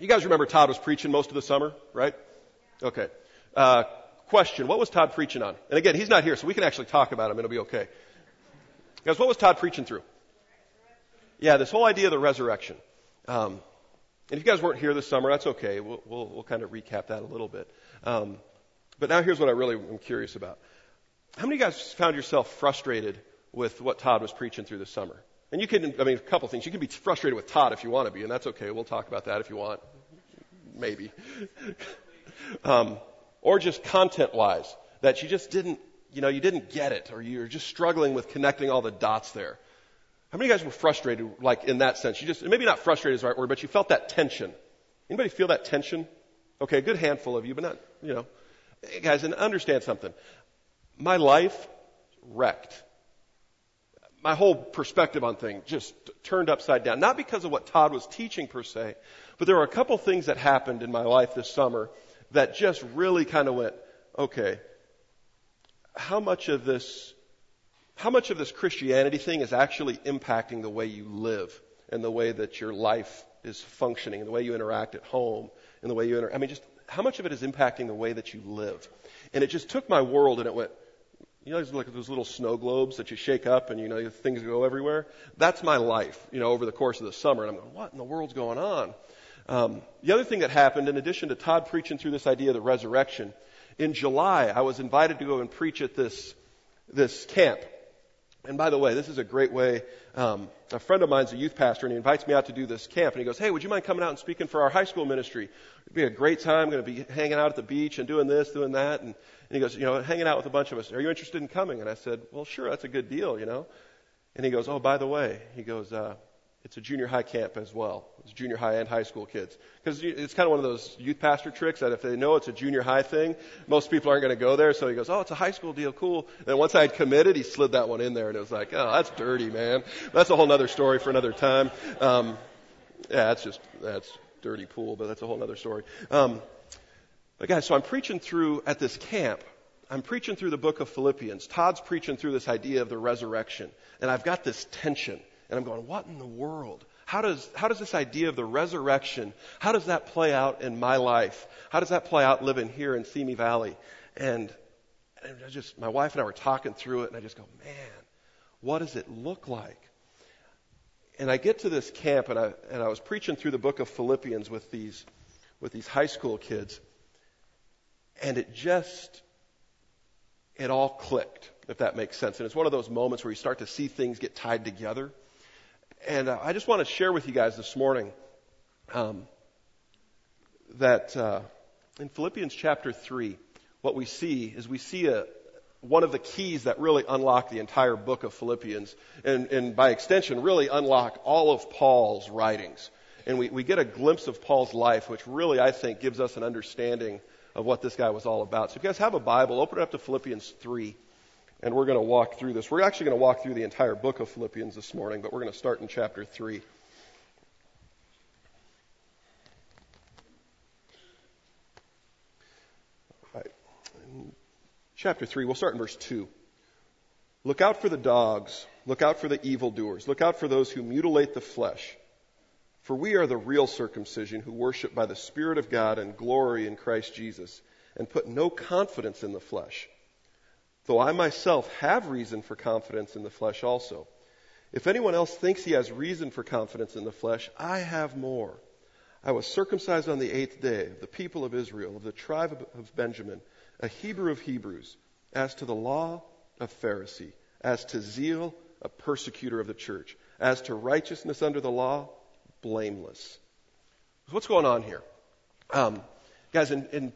You guys remember Todd was preaching most of the summer, right? Okay. Uh, question. What was Todd preaching on? And again, he's not here, so we can actually talk about him. It'll be okay. Guys, what was Todd preaching through? Yeah, this whole idea of the resurrection. Um, and if you guys weren't here this summer, that's okay. We'll, we'll, we'll kind of recap that a little bit. Um, but now here's what I really am curious about. How many of you guys found yourself frustrated with what Todd was preaching through this summer? And you can, I mean, a couple things. You can be frustrated with Todd if you want to be, and that's okay. We'll talk about that if you want. Maybe. um, or just content wise, that you just didn't, you know, you didn't get it, or you're just struggling with connecting all the dots there. How many of you guys were frustrated, like in that sense? You just, maybe not frustrated is the right word, but you felt that tension. Anybody feel that tension? Okay, a good handful of you, but not, you know. Hey guys, and understand something. My life wrecked. My whole perspective on things just turned upside down. Not because of what Todd was teaching per se, but there were a couple things that happened in my life this summer that just really kind of went, okay, how much of this how much of this Christianity thing is actually impacting the way you live and the way that your life is functioning and the way you interact at home and the way you interact. I mean, just how much of it is impacting the way that you live? And it just took my world and it went, you know, like those little snow globes that you shake up and you know things go everywhere. That's my life, you know, over the course of the summer. And I'm going, what in the world's going on? Um, the other thing that happened, in addition to Todd preaching through this idea of the resurrection, in July I was invited to go and preach at this this camp and by the way, this is a great way. Um, a friend of mine's a youth pastor, and he invites me out to do this camp. And he goes, "Hey, would you mind coming out and speaking for our high school ministry? It'd be a great time. I'm going to be hanging out at the beach and doing this, doing that." And, and he goes, "You know, hanging out with a bunch of us. Are you interested in coming?" And I said, "Well, sure. That's a good deal, you know." And he goes, "Oh, by the way," he goes, uh, it's a junior high camp as well. It's junior high and high school kids. Because it's kind of one of those youth pastor tricks that if they know it's a junior high thing, most people aren't going to go there. So he goes, oh, it's a high school deal, cool. And then once I had committed, he slid that one in there, and it was like, oh, that's dirty, man. That's a whole other story for another time. Um, yeah, that's just that's dirty pool, but that's a whole other story. Um, but guys, so I'm preaching through at this camp. I'm preaching through the book of Philippians. Todd's preaching through this idea of the resurrection, and I've got this tension. And I'm going, what in the world? How does, how does this idea of the resurrection, how does that play out in my life? How does that play out living here in Simi Valley? And, and I just, my wife and I were talking through it, and I just go, man, what does it look like? And I get to this camp, and I, and I was preaching through the book of Philippians with these, with these high school kids, and it just, it all clicked, if that makes sense. And it's one of those moments where you start to see things get tied together. And uh, I just want to share with you guys this morning um, that uh, in Philippians chapter 3, what we see is we see a, one of the keys that really unlock the entire book of Philippians, and, and by extension, really unlock all of Paul's writings. And we, we get a glimpse of Paul's life, which really, I think, gives us an understanding of what this guy was all about. So if you guys have a Bible, open it up to Philippians 3 and we're going to walk through this. We're actually going to walk through the entire book of Philippians this morning, but we're going to start in chapter 3. chapter 3, we'll start in verse 2. Look out for the dogs. Look out for the evildoers. Look out for those who mutilate the flesh. For we are the real circumcision who worship by the Spirit of God and glory in Christ Jesus and put no confidence in the flesh though I myself have reason for confidence in the flesh also. If anyone else thinks he has reason for confidence in the flesh, I have more. I was circumcised on the eighth day of the people of Israel, of the tribe of Benjamin, a Hebrew of Hebrews, as to the law, a Pharisee, as to zeal, a persecutor of the church, as to righteousness under the law, blameless. What's going on here? Um, guys, in, in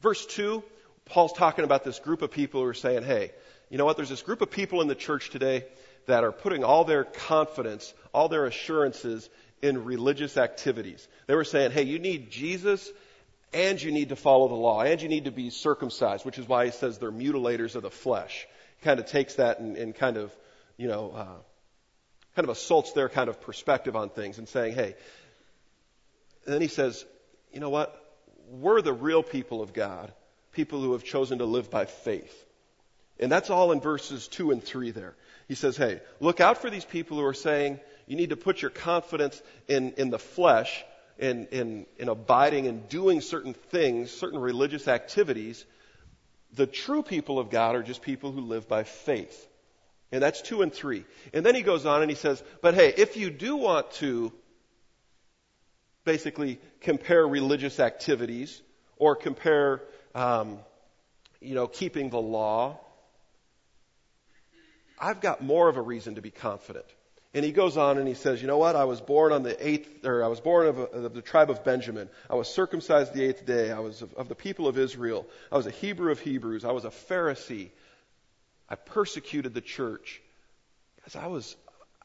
verse 2, Paul's talking about this group of people who are saying, hey, you know what? There's this group of people in the church today that are putting all their confidence, all their assurances in religious activities. They were saying, hey, you need Jesus and you need to follow the law and you need to be circumcised, which is why he says they're mutilators of the flesh. He kind of takes that and, and kind of, you know, uh, kind of assaults their kind of perspective on things and saying, hey, and then he says, you know what? We're the real people of God people who have chosen to live by faith. And that's all in verses 2 and 3 there. He says, hey, look out for these people who are saying you need to put your confidence in, in the flesh in, in, in abiding and doing certain things, certain religious activities. The true people of God are just people who live by faith. And that's two and three. And then he goes on and he says, but hey, if you do want to basically compare religious activities or compare, um, you know, keeping the law, I've got more of a reason to be confident. And he goes on and he says, you know what? I was born on the eighth, or I was born of, a, of, the tribe of Benjamin. I was circumcised the eighth day. I was of, of the people of Israel. I was a Hebrew of Hebrews. I was a Pharisee. I persecuted the church. Because I was,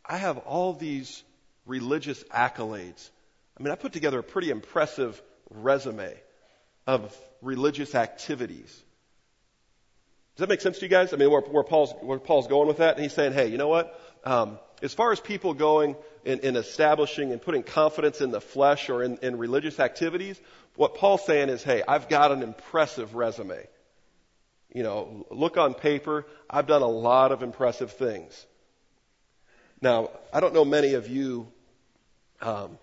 I have all these religious accolades. I mean, I put together a pretty impressive resume of religious activities. Does that make sense to you guys? I mean, where, where Paul's where Paul's going with that, and he's saying, hey, you know what? Um, as far as people going in, in, establishing and putting confidence in the flesh or in, in religious activities, what Paul's saying is, hey, I've got an impressive resume. You know, look on paper, I've done a lot of impressive things. Now, I don't know many of you um,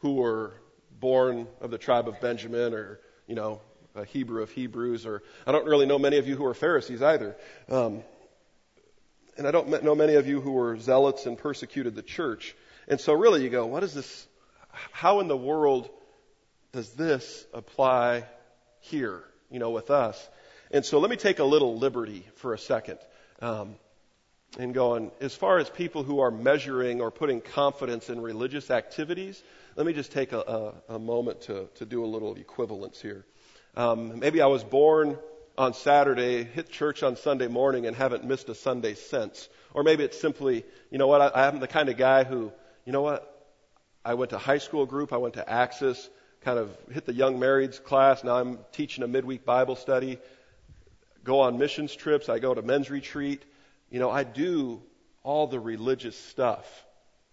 who were born of the tribe of Benjamin or, you know, a Hebrew of Hebrews, or I don't really know many of you who are Pharisees either. Um, and I don't know many of you who were zealots and persecuted the church. And so really you go, what is this? How in the world does this apply here, you know, with us? And so let me take a little liberty for a second. Um, and going, as far as people who are measuring or putting confidence in religious activities, let me just take a, a, a moment to, to do a little equivalence here. Um, maybe I was born on Saturday, hit church on Sunday morning, and haven't missed a Sunday since. Or maybe it's simply, you know what, I, I am the kind of guy who, you know what, I went to high school group, I went to Axis, kind of hit the young marrieds class. Now I'm teaching a midweek Bible study, go on missions trips, I go to men's retreat. You know, I do all the religious stuff.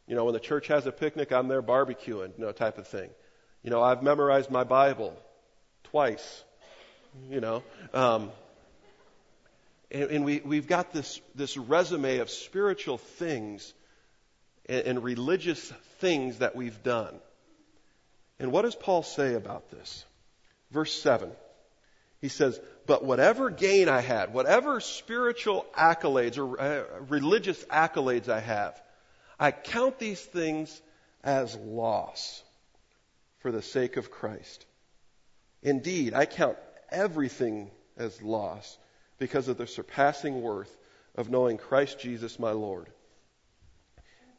You know, when the church has a picnic, I'm there barbecuing, you know, type of thing. You know, I've memorized my Bible twice you know. Um, and, and we, we've got this, this resume of spiritual things and, and religious things that we've done. And what does Paul say about this? Verse 7. He says, But whatever gain I had, whatever spiritual accolades or uh, religious accolades I have, I count these things as loss for the sake of Christ. Indeed, I count everything as loss because of the surpassing worth of knowing Christ Jesus my Lord.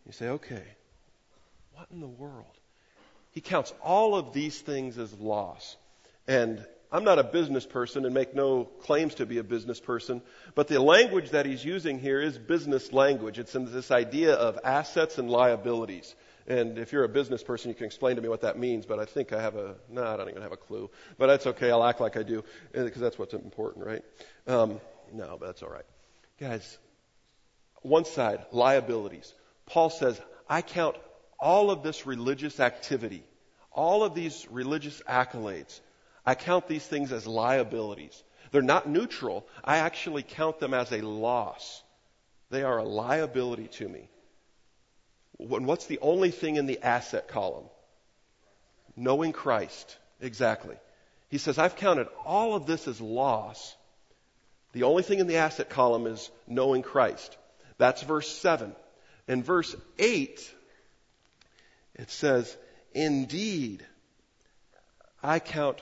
You say, okay, what in the world? He counts all of these things as loss. And I'm not a business person and make no claims to be a business person, but the language that he's using here is business language. It's in this idea of assets and liabilities. And if you're a business person, you can explain to me what that means, but I think I have a, no, I don't even have a clue. But that's okay. I'll act like I do, because that's what's important, right? Um, no, but that's all right. Guys, one side, liabilities. Paul says, I count all of this religious activity, all of these religious accolades, I count these things as liabilities. They're not neutral. I actually count them as a loss. They are a liability to me. What's the only thing in the asset column? Knowing Christ. Exactly. He says, I've counted all of this as loss. The only thing in the asset column is knowing Christ. That's verse 7. In verse 8, it says, Indeed, I count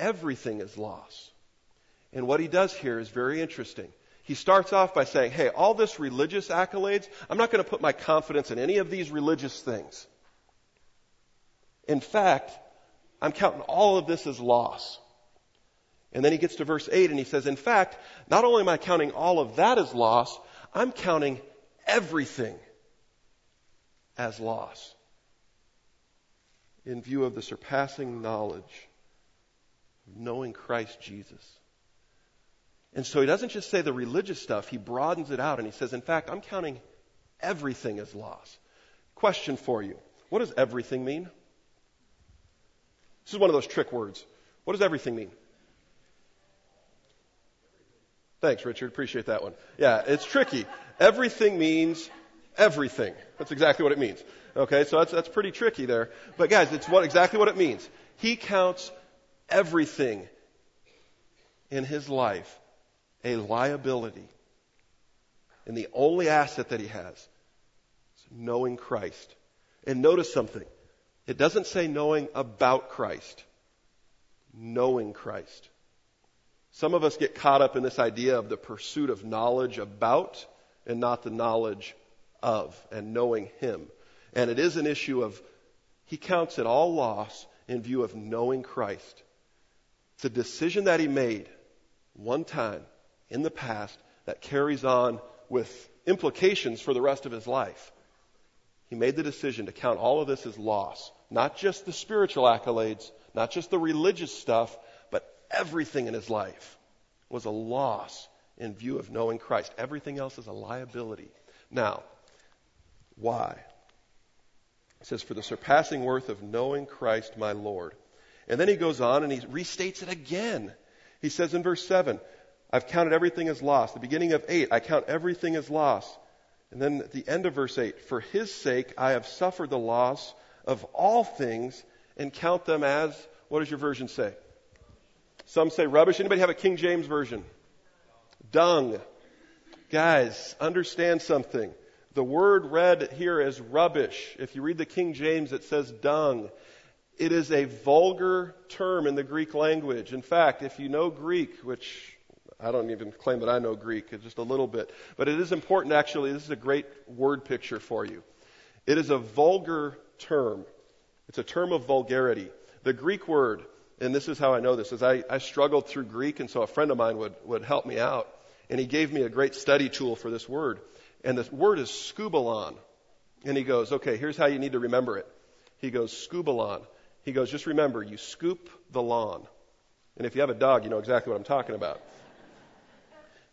everything is loss. And what he does here is very interesting. He starts off by saying, hey, all this religious accolades, I'm not going to put my confidence in any of these religious things. In fact, I'm counting all of this as loss. And then he gets to verse 8 and he says, in fact, not only am I counting all of that as loss, I'm counting everything as loss in view of the surpassing knowledge knowing Christ Jesus. And so he doesn't just say the religious stuff, he broadens it out and he says, in fact, I'm counting everything as loss. Question for you. What does everything mean? This is one of those trick words. What does everything mean? Thanks, Richard. Appreciate that one. Yeah, it's tricky. Everything means everything. That's exactly what it means. Okay, so that's, that's pretty tricky there. But guys, it's what, exactly what it means. He counts everything in his life a liability. And the only asset that he has is knowing Christ. And notice something. It doesn't say knowing about Christ. Knowing Christ. Some of us get caught up in this idea of the pursuit of knowledge about and not the knowledge of and knowing Him. And it is an issue of, He counts it all loss in view of knowing Christ. It's a decision that He made one time in the past that carries on with implications for the rest of His life. He made the decision to count all of this as loss. Not just the spiritual accolades, not just the religious stuff, but everything in his life was a loss in view of knowing Christ. Everything else is a liability. Now, why? It says, For the surpassing worth of knowing Christ my Lord. And then he goes on and he restates it again. He says in verse 7, I've counted everything as loss. The beginning of 8, I count everything as loss. And then at the end of verse 8, For his sake I have suffered the loss of all things and count them as, what does your version say? Some say rubbish. Anybody have a King James version? Dung. Guys, understand something. The word read here is rubbish. If you read the King James, it says dung. It is a vulgar term in the Greek language. In fact, if you know Greek, which I don't even claim that I know Greek, just a little bit, but it is important actually, this is a great word picture for you. It is a vulgar term. It's a term of vulgarity. The Greek word, and this is how I know this, is I, I struggled through Greek, and so a friend of mine would, would help me out. And he gave me a great study tool for this word. And the word is skubalon. And he goes, okay, here's how you need to remember it. He goes, skubalon. He goes, just remember, you scoop the lawn. And if you have a dog, you know exactly what I'm talking about.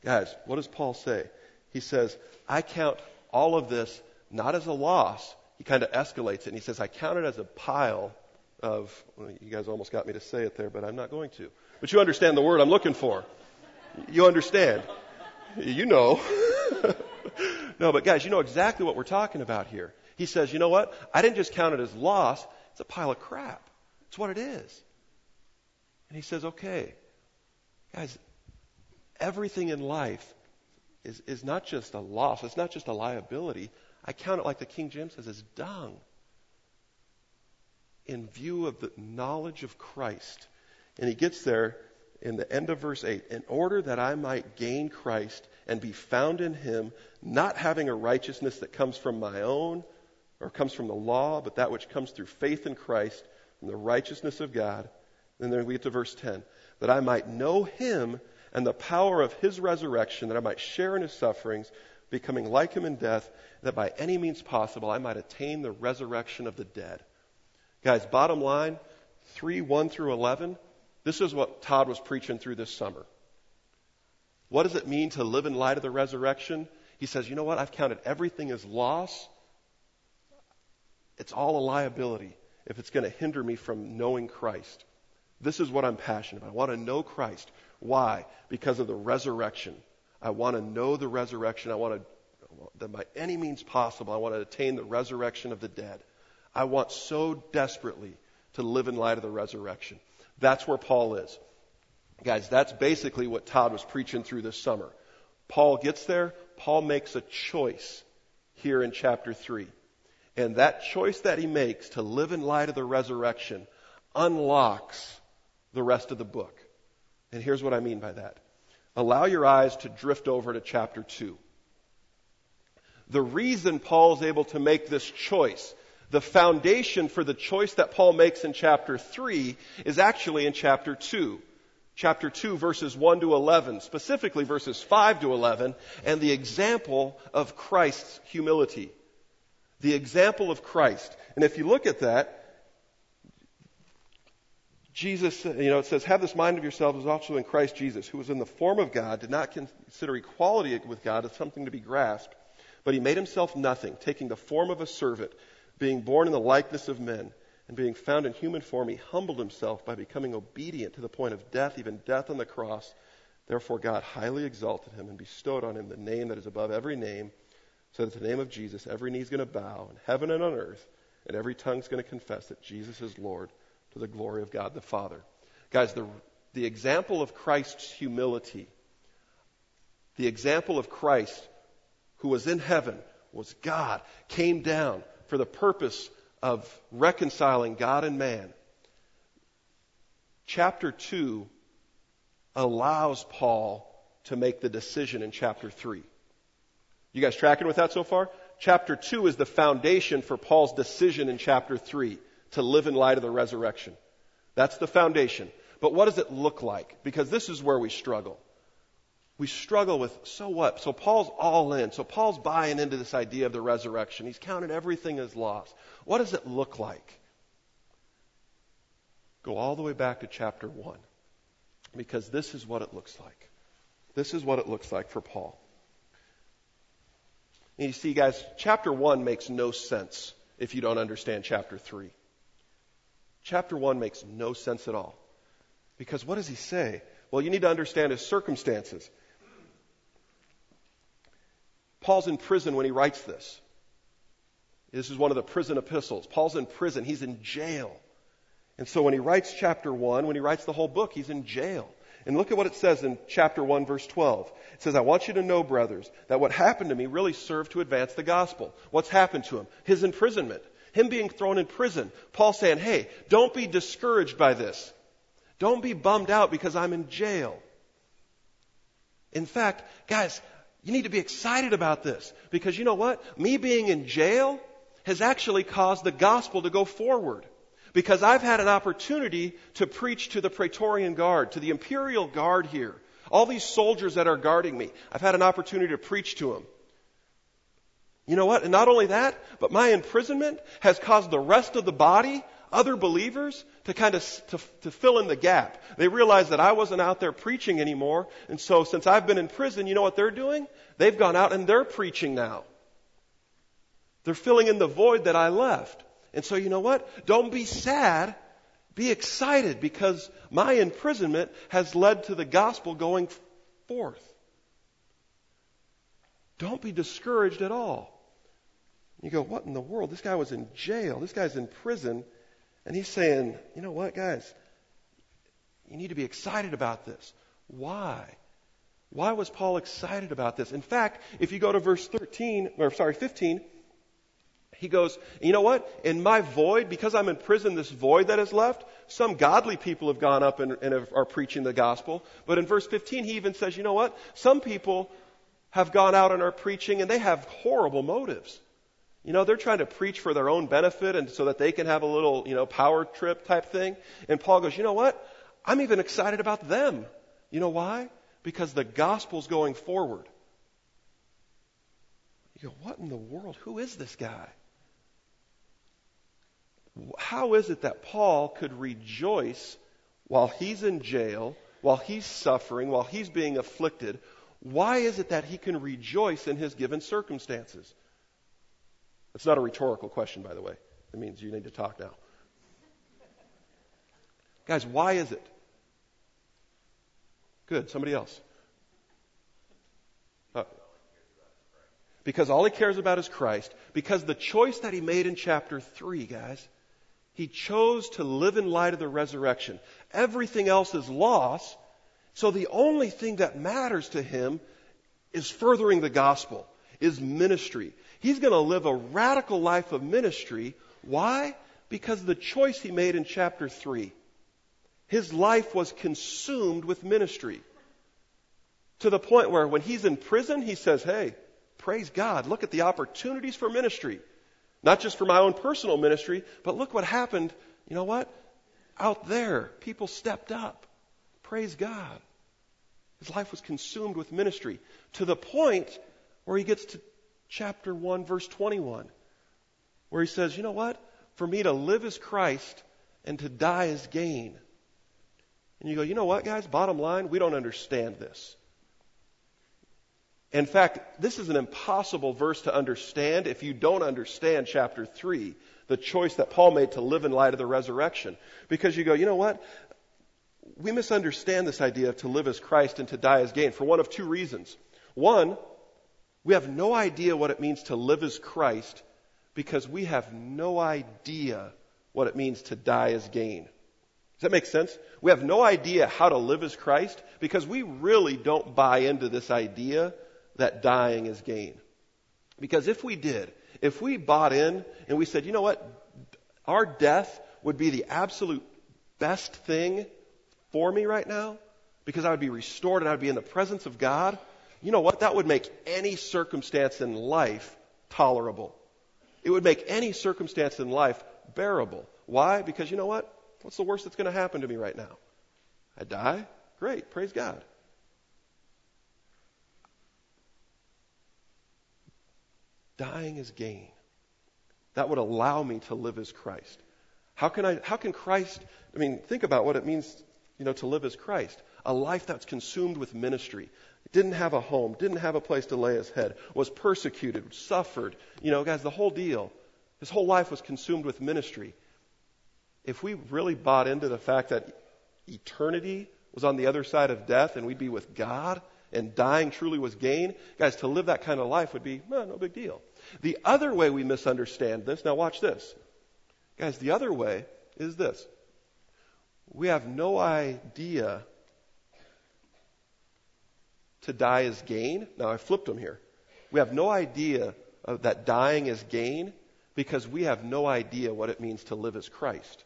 Guys, what does Paul say? He says, I count all of this not as a loss, he kind of escalates it and he says, I count it as a pile of, well, you guys almost got me to say it there, but I'm not going to. But you understand the word I'm looking for. You understand. You know. no, but guys, you know exactly what we're talking about here. He says, you know what? I didn't just count it as loss, it's a pile of crap. It's what it is. And he says, okay, guys, everything in life is, is not just a loss, it's not just a liability. I count it like the King James says as dung in view of the knowledge of Christ. And he gets there in the end of verse 8 in order that I might gain Christ and be found in him, not having a righteousness that comes from my own or comes from the law, but that which comes through faith in Christ, and the righteousness of God. And then we get to verse 10 that I might know him and the power of his resurrection, that I might share in his sufferings becoming like him in death, that by any means possible I might attain the resurrection of the dead. Guys, bottom line, 3 1 through 11, this is what Todd was preaching through this summer. What does it mean to live in light of the resurrection? He says, you know what? I've counted everything as loss. It's all a liability if it's going to hinder me from knowing Christ. This is what I'm passionate about. I want to know Christ. Why? Because of the resurrection. I want to know the resurrection. I want to, that by any means possible, I want to attain the resurrection of the dead. I want so desperately to live in light of the resurrection. That's where Paul is. Guys, that's basically what Todd was preaching through this summer. Paul gets there. Paul makes a choice here in chapter 3. And that choice that he makes to live in light of the resurrection unlocks the rest of the book. And here's what I mean by that allow your eyes to drift over to chapter 2. The reason Paul's able to make this choice, the foundation for the choice that Paul makes in chapter 3 is actually in chapter 2. Chapter 2 verses 1 to 11, specifically verses 5 to 11, and the example of Christ's humility. The example of Christ. And if you look at that, Jesus, you know, it says, have this mind of yourselves as also in Christ Jesus, who was in the form of God, did not consider equality with God as something to be grasped, but he made himself nothing, taking the form of a servant, being born in the likeness of men, and being found in human form, he humbled himself by becoming obedient to the point of death, even death on the cross. Therefore God highly exalted him and bestowed on him the name that is above every name, so that the name of Jesus, every knee is going to bow in heaven and on earth, and every tongue is going to confess that Jesus is Lord to the glory of God the Father. Guys, the, the example of Christ's humility, the example of Christ who was in heaven, was God, came down for the purpose of reconciling God and man. Chapter 2 allows Paul to make the decision in chapter 3. You guys tracking with that so far? Chapter 2 is the foundation for Paul's decision in chapter 3 to live in light of the resurrection. That's the foundation. But what does it look like? Because this is where we struggle. We struggle with, so what? So Paul's all in. So Paul's buying into this idea of the resurrection. He's counted everything as lost. What does it look like? Go all the way back to chapter 1. Because this is what it looks like. This is what it looks like for Paul. And you see, guys, chapter 1 makes no sense if you don't understand chapter 3. Chapter 1 makes no sense at all. Because what does he say? Well, you need to understand his circumstances. Paul's in prison when he writes this. This is one of the prison epistles. Paul's in prison, he's in jail. And so when he writes chapter 1, when he writes the whole book, he's in jail. And look at what it says in chapter 1, verse 12. It says, I want you to know, brothers, that what happened to me really served to advance the gospel. What's happened to him? His imprisonment. Him being thrown in prison. Paul saying, hey, don't be discouraged by this. Don't be bummed out because I'm in jail. In fact, guys, you need to be excited about this because you know what? Me being in jail has actually caused the gospel to go forward because I've had an opportunity to preach to the Praetorian Guard, to the Imperial Guard here. All these soldiers that are guarding me, I've had an opportunity to preach to them. You know what? And not only that, but my imprisonment has caused the rest of the body, other believers, to kind of to, to fill in the gap. They realized that I wasn't out there preaching anymore, and so since I've been in prison, you know what they're doing? They've gone out and they're preaching now. They're filling in the void that I left. And so, you know what? Don't be sad. Be excited because my imprisonment has led to the gospel going forth. Don't be discouraged at all. You go, what in the world? This guy was in jail. This guy's in prison. And he's saying, you know what, guys? You need to be excited about this. Why? Why was Paul excited about this? In fact, if you go to verse 13, or sorry, 15, he goes, you know what? In my void, because I'm in prison, this void that is left, some godly people have gone up and, and have, are preaching the gospel. But in verse 15, he even says, you know what? Some people have gone out and are preaching and they have horrible motives. You know, they're trying to preach for their own benefit and so that they can have a little, you know, power trip type thing. And Paul goes, you know what? I'm even excited about them. You know why? Because the gospel's going forward. You go, what in the world? Who is this guy? How is it that Paul could rejoice while he's in jail, while he's suffering, while he's being afflicted? Why is it that he can rejoice in his given circumstances? It's not a rhetorical question, by the way. It means you need to talk now. Guys, why is it? Good. Somebody else. Uh, because all he cares about is Christ. Because the choice that he made in chapter 3, guys, he chose to live in light of the resurrection. Everything else is loss. So the only thing that matters to him is furthering the gospel, is ministry. He's going to live a radical life of ministry. Why? Because of the choice he made in chapter 3. His life was consumed with ministry. To the point where when he's in prison, he says, Hey, praise God, look at the opportunities for ministry. Not just for my own personal ministry, but look what happened. You know what? Out there, people stepped up. Praise God. His life was consumed with ministry to the point where he gets to chapter 1, verse 21, where he says, You know what? For me to live as Christ and to die as gain. And you go, You know what, guys? Bottom line, we don't understand this. In fact, this is an impossible verse to understand if you don't understand chapter 3, the choice that Paul made to live in light of the resurrection. Because you go, you know what? We misunderstand this idea of to live as Christ and to die as gain for one of two reasons. One, We have no idea what it means to live as Christ because we have no idea what it means to die as gain. Does that make sense? We have no idea how to live as Christ because we really don't buy into this idea that dying is gain. Because if we did, if we bought in and we said, you know what, our death would be the absolute best thing for me right now because I would be restored and I would be in the presence of God, you know what? That would make any circumstance in life tolerable. It would make any circumstance in life bearable. Why? Because you know what? What's the worst that's going to happen to me right now? I die? Great. Praise God. Dying is gain. That would allow me to live as Christ. How can I, how can Christ, I mean, think about what it means, you know, to live as Christ. A life that's consumed with ministry. Didn't have a home, didn't have a place to lay his head, was persecuted, suffered. You know, guys, the whole deal. His whole life was consumed with ministry. If we really bought into the fact that eternity was on the other side of death and we'd be with God and dying truly was gain, guys, to live that kind of life would be, well, no big deal. The other way we misunderstand this, now watch this. Guys, the other way is this. We have no idea to die is gain. Now I flipped them here. We have no idea that dying is gain because we have no idea what it means to live as Christ.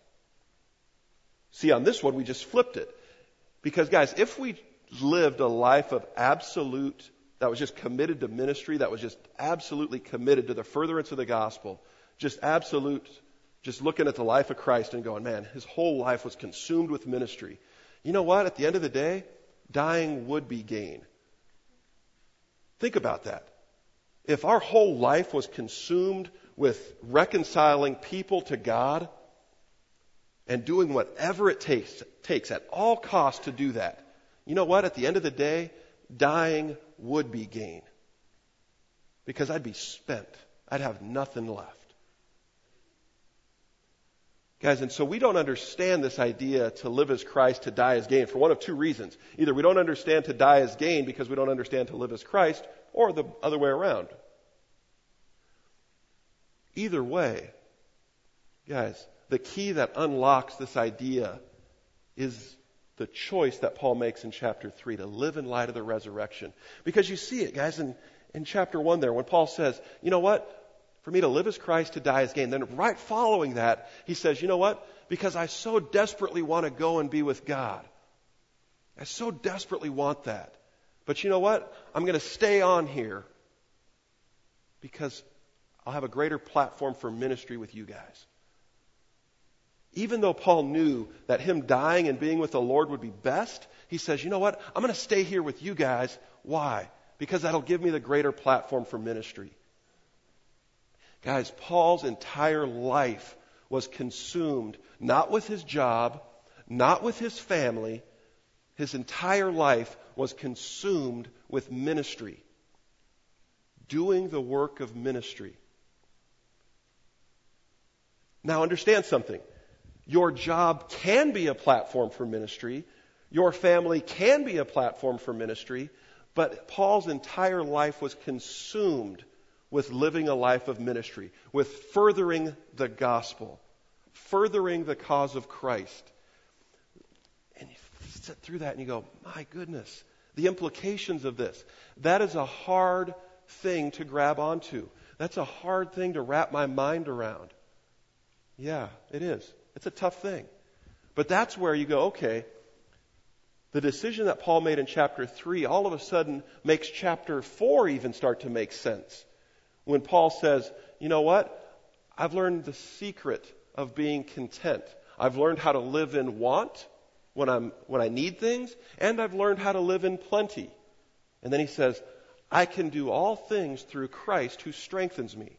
See, on this one, we just flipped it. Because, guys, if we lived a life of absolute, that was just committed to ministry, that was just absolutely committed to the furtherance of the gospel, just absolute, just looking at the life of Christ and going, man, his whole life was consumed with ministry. You know what? At the end of the day, dying would be gain. Think about that. If our whole life was consumed with reconciling people to God and doing whatever it takes, takes at all costs to do that, you know what? At the end of the day, dying would be gain. Because I'd be spent. I'd have nothing left. Guys, and so we don't understand this idea to live as Christ, to die as gain, for one of two reasons. Either we don't understand to die as gain because we don't understand to live as Christ, or the other way around. Either way, guys, the key that unlocks this idea is the choice that Paul makes in chapter 3 to live in light of the resurrection. Because you see it, guys, in, in chapter 1 there, when Paul says, you know what? For me to live as Christ, to die as gain. Then right following that, he says, you know what? Because I so desperately want to go and be with God. I so desperately want that. But you know what? I'm going to stay on here because I'll have a greater platform for ministry with you guys. Even though Paul knew that him dying and being with the Lord would be best, he says, you know what? I'm going to stay here with you guys. Why? Because that'll give me the greater platform for ministry. Guys, Paul's entire life was consumed not with his job, not with his family. His entire life was consumed with ministry, doing the work of ministry. Now, understand something. Your job can be a platform for ministry. Your family can be a platform for ministry. But Paul's entire life was consumed with living a life of ministry, with furthering the gospel, furthering the cause of Christ. And you sit through that and you go, my goodness, the implications of this. That is a hard thing to grab onto. That's a hard thing to wrap my mind around. Yeah, it is. It's a tough thing. But that's where you go, okay, the decision that Paul made in chapter 3 all of a sudden makes chapter 4 even start to make sense. When Paul says, you know what? I've learned the secret of being content. I've learned how to live in want when, I'm, when I need things, and I've learned how to live in plenty. And then he says, I can do all things through Christ who strengthens me.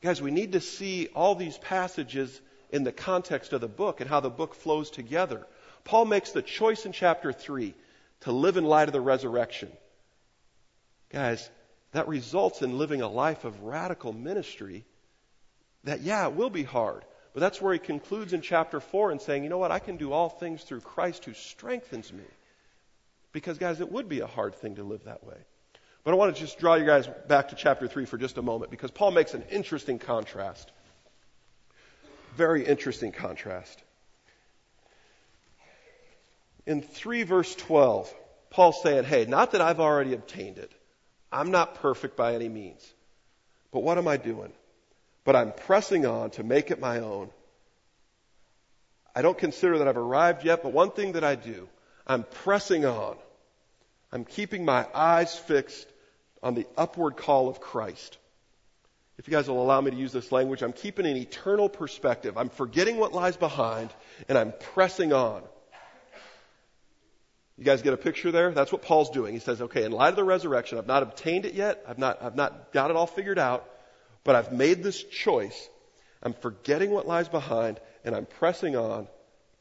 Guys, we need to see all these passages in the context of the book and how the book flows together. Paul makes the choice in chapter 3 to live in light of the resurrection. Guys, that results in living a life of radical ministry that, yeah, it will be hard. But that's where he concludes in chapter 4 and saying, you know what, I can do all things through Christ who strengthens me. Because, guys, it would be a hard thing to live that way. But I want to just draw you guys back to chapter 3 for just a moment because Paul makes an interesting contrast. Very interesting contrast. In 3 verse 12, Paul's saying, hey, not that I've already obtained it. I'm not perfect by any means. But what am I doing? But I'm pressing on to make it my own. I don't consider that I've arrived yet, but one thing that I do, I'm pressing on. I'm keeping my eyes fixed on the upward call of Christ. If you guys will allow me to use this language, I'm keeping an eternal perspective. I'm forgetting what lies behind and I'm pressing on. You guys get a picture there? That's what Paul's doing. He says, okay, in light of the resurrection, I've not obtained it yet. I've not, I've not got it all figured out, but I've made this choice. I'm forgetting what lies behind and I'm pressing on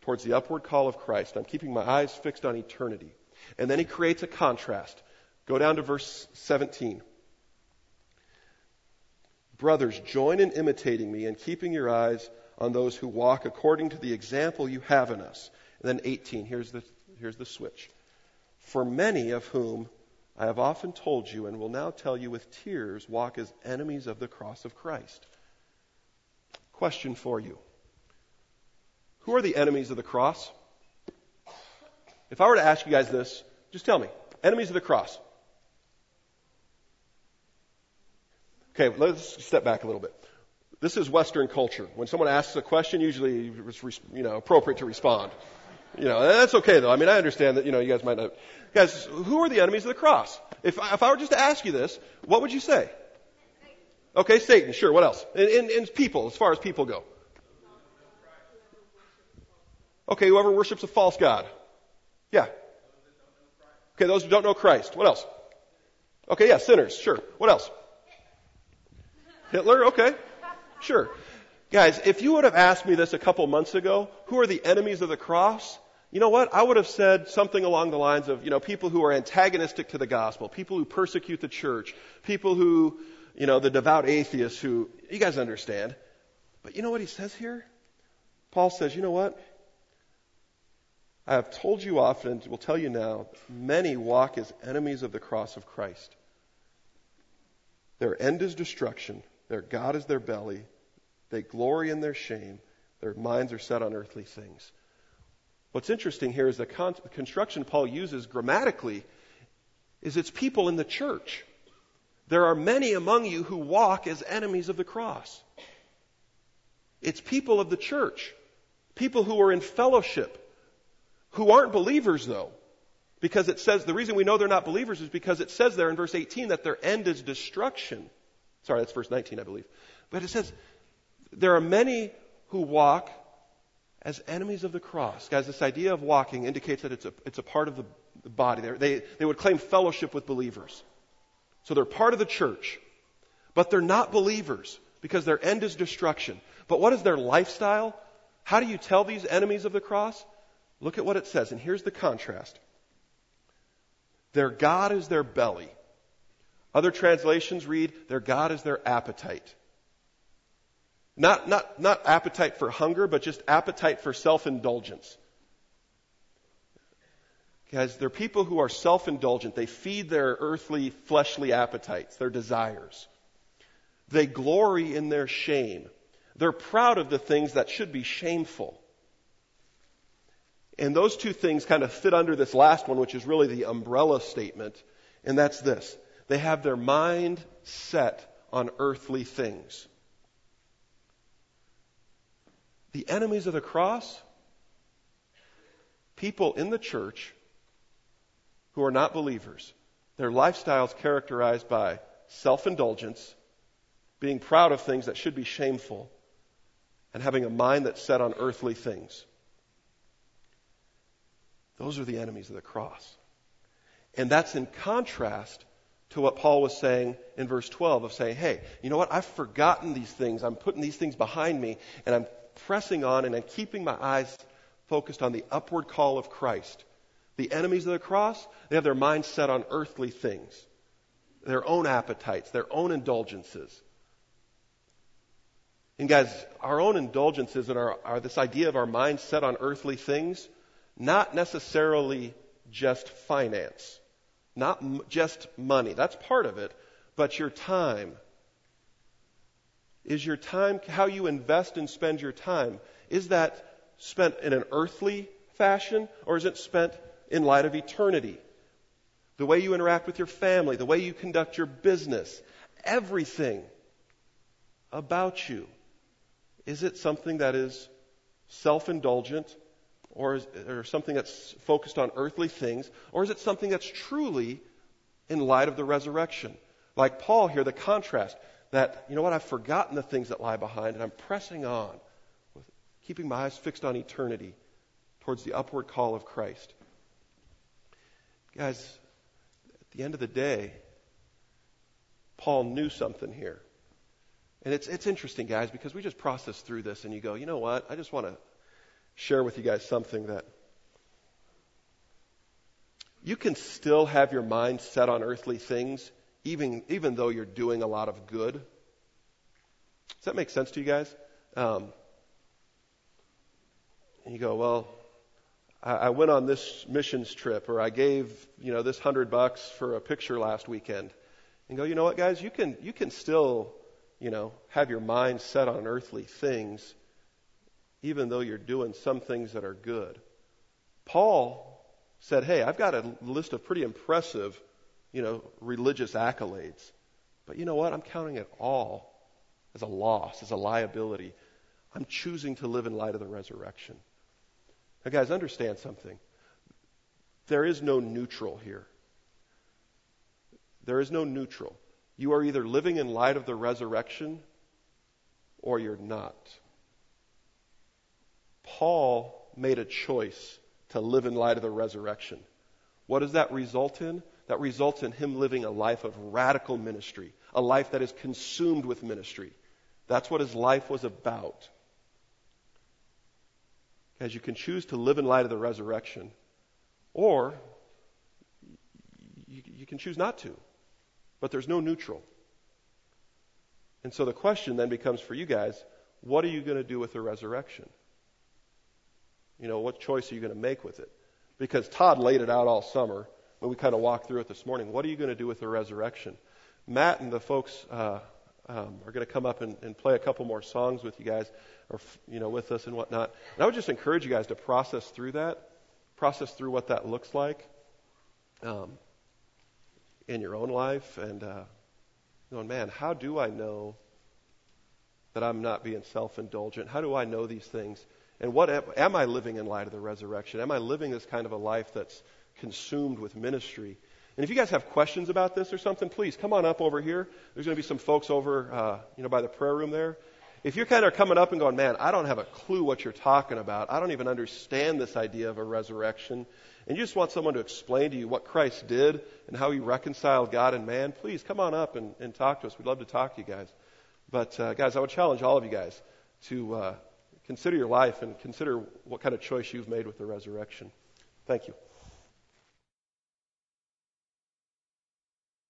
towards the upward call of Christ. I'm keeping my eyes fixed on eternity. And then he creates a contrast. Go down to verse 17. Brothers, join in imitating me and keeping your eyes on those who walk according to the example you have in us. And then 18, here's the, here's the switch. For many of whom I have often told you and will now tell you with tears walk as enemies of the cross of Christ. Question for you Who are the enemies of the cross? If I were to ask you guys this, just tell me. Enemies of the cross. Okay, let's step back a little bit. This is Western culture. When someone asks a question, usually it's you know appropriate to respond. You know, that's okay though. I mean, I understand that you know you guys might not. Guys, who are the enemies of the cross? If if I were just to ask you this, what would you say? Okay, Satan. Sure. What else? And, and, and people, as far as people go. Okay, whoever worships a false god. Yeah. Okay, those who don't know Christ. What else? Okay, yeah, sinners. Sure. What else? Hitler? Okay. Sure. Guys, if you would have asked me this a couple months ago, who are the enemies of the cross? You know what? I would have said something along the lines of, you know, people who are antagonistic to the gospel, people who persecute the church, people who, you know, the devout atheists who, you guys understand. But you know what he says here? Paul says, you know what? I have told you often, and will tell you now, many walk as enemies of the cross of Christ. Their end is destruction. Their God is their belly. They glory in their shame. Their minds are set on earthly things. What's interesting here is the, con- construction Paul uses grammatically is it's people in the church. There are many among you who walk as enemies of the cross. It's people of the church, people who are in fellowship, who aren't believers though. Because it says, the reason we know they're not believers is because it says there in verse 18 that their end is destruction. Sorry, that's verse 19, I believe. But it says, there are many who walk as enemies of the cross. Guys, this idea of walking indicates that it's a, it's a part of the, body. They, they would claim fellowship with believers. So they're part of the church, but they're not believers because their end is destruction. But what is their lifestyle? How do you tell these enemies of the cross? Look at what it says, and here's the contrast. Their God is their belly. Other translations read, their God is their appetite. Not, not, not appetite for hunger, but just appetite for self-indulgence. Guys, they're people who are self-indulgent. They feed their earthly, fleshly appetites, their desires. They glory in their shame. They're proud of the things that should be shameful. And those two things kind of fit under this last one, which is really the umbrella statement, and that's this. They have their mind set on earthly things. The enemies of the cross, people in the church who are not believers, their lifestyles characterized by self indulgence, being proud of things that should be shameful, and having a mind that's set on earthly things. Those are the enemies of the cross. And that's in contrast to what Paul was saying in verse 12 of saying, hey, you know what? I've forgotten these things. I'm putting these things behind me and I'm pressing on and I'm keeping my eyes focused on the upward call of Christ. The enemies of the cross, they have their minds set on earthly things, their own appetites, their own indulgences. And guys, our own indulgences and our, our, this idea of our minds set on earthly things not necessarily just finance. Not m- just money. That's part of it. But your time. Is your time, how you invest and spend your time, is that spent in an earthly fashion or is it spent in light of eternity? The way you interact with your family, the way you conduct your business, everything about you. Is it something that is self indulgent or, is, or something that's focused on earthly things? Or is it something that's truly in light of the resurrection? Like Paul here, the contrast that, you know what, I've forgotten the things that lie behind and I'm pressing on, with keeping my eyes fixed on eternity towards the upward call of Christ. Guys, at the end of the day, Paul knew something here. And it's, it's interesting, guys, because we just process through this and you go, you know what? I just want to share with you guys something that you can still have your mind set on earthly things, even, even though you're doing a lot of good. Does that make sense to you guys? Um, you go, well, I, I went on this missions trip, or I gave, you know, this hundred bucks for a picture last weekend. And go, you know what, guys? You can, you can still you know, have your mind set on earthly things, even though you're doing some things that are good. Paul said, Hey, I've got a list of pretty impressive, you know, religious accolades. But you know what? I'm counting it all as a loss, as a liability. I'm choosing to live in light of the resurrection. Now, guys, understand something. There is no neutral here. There is no neutral. You are either living in light of the resurrection or you're not. Paul made a choice to live in light of the resurrection. What does that result in? That results in him living a life of radical ministry, a life that is consumed with ministry. That's what his life was about. As you can choose to live in light of the resurrection, or you, you can choose not to. But there's no neutral. And so the question then becomes for you guys what are you going to do with the resurrection? You know, what choice are you going to make with it? Because Todd laid it out all summer when we kind of walked through it this morning. What are you going to do with the resurrection? Matt and the folks uh, um, are going to come up and, and, play a couple more songs with you guys, or you know, with us and whatnot. And I would just encourage you guys to process through that, process through what that looks like. Um, in your own life and uh, going, man, how do I know that I'm not being self indulgent? How do I know these things? And what am, I living in light of the resurrection? Am I living this kind of a life that's consumed with ministry? And if you guys have questions about this or something, please come on up over here. There's going to be some folks over, uh, you know, by the prayer room there. If you're kind of coming up and going, man, I don't have a clue what you're talking about. I don't even understand this idea of a resurrection and you just want someone to explain to you what Christ did and how he reconciled God and man, please come on up and, and talk to us. We'd love to talk to you guys. But, uh, guys, I would challenge all of you guys to uh, consider your life and consider what kind of choice you've made with the resurrection. Thank you.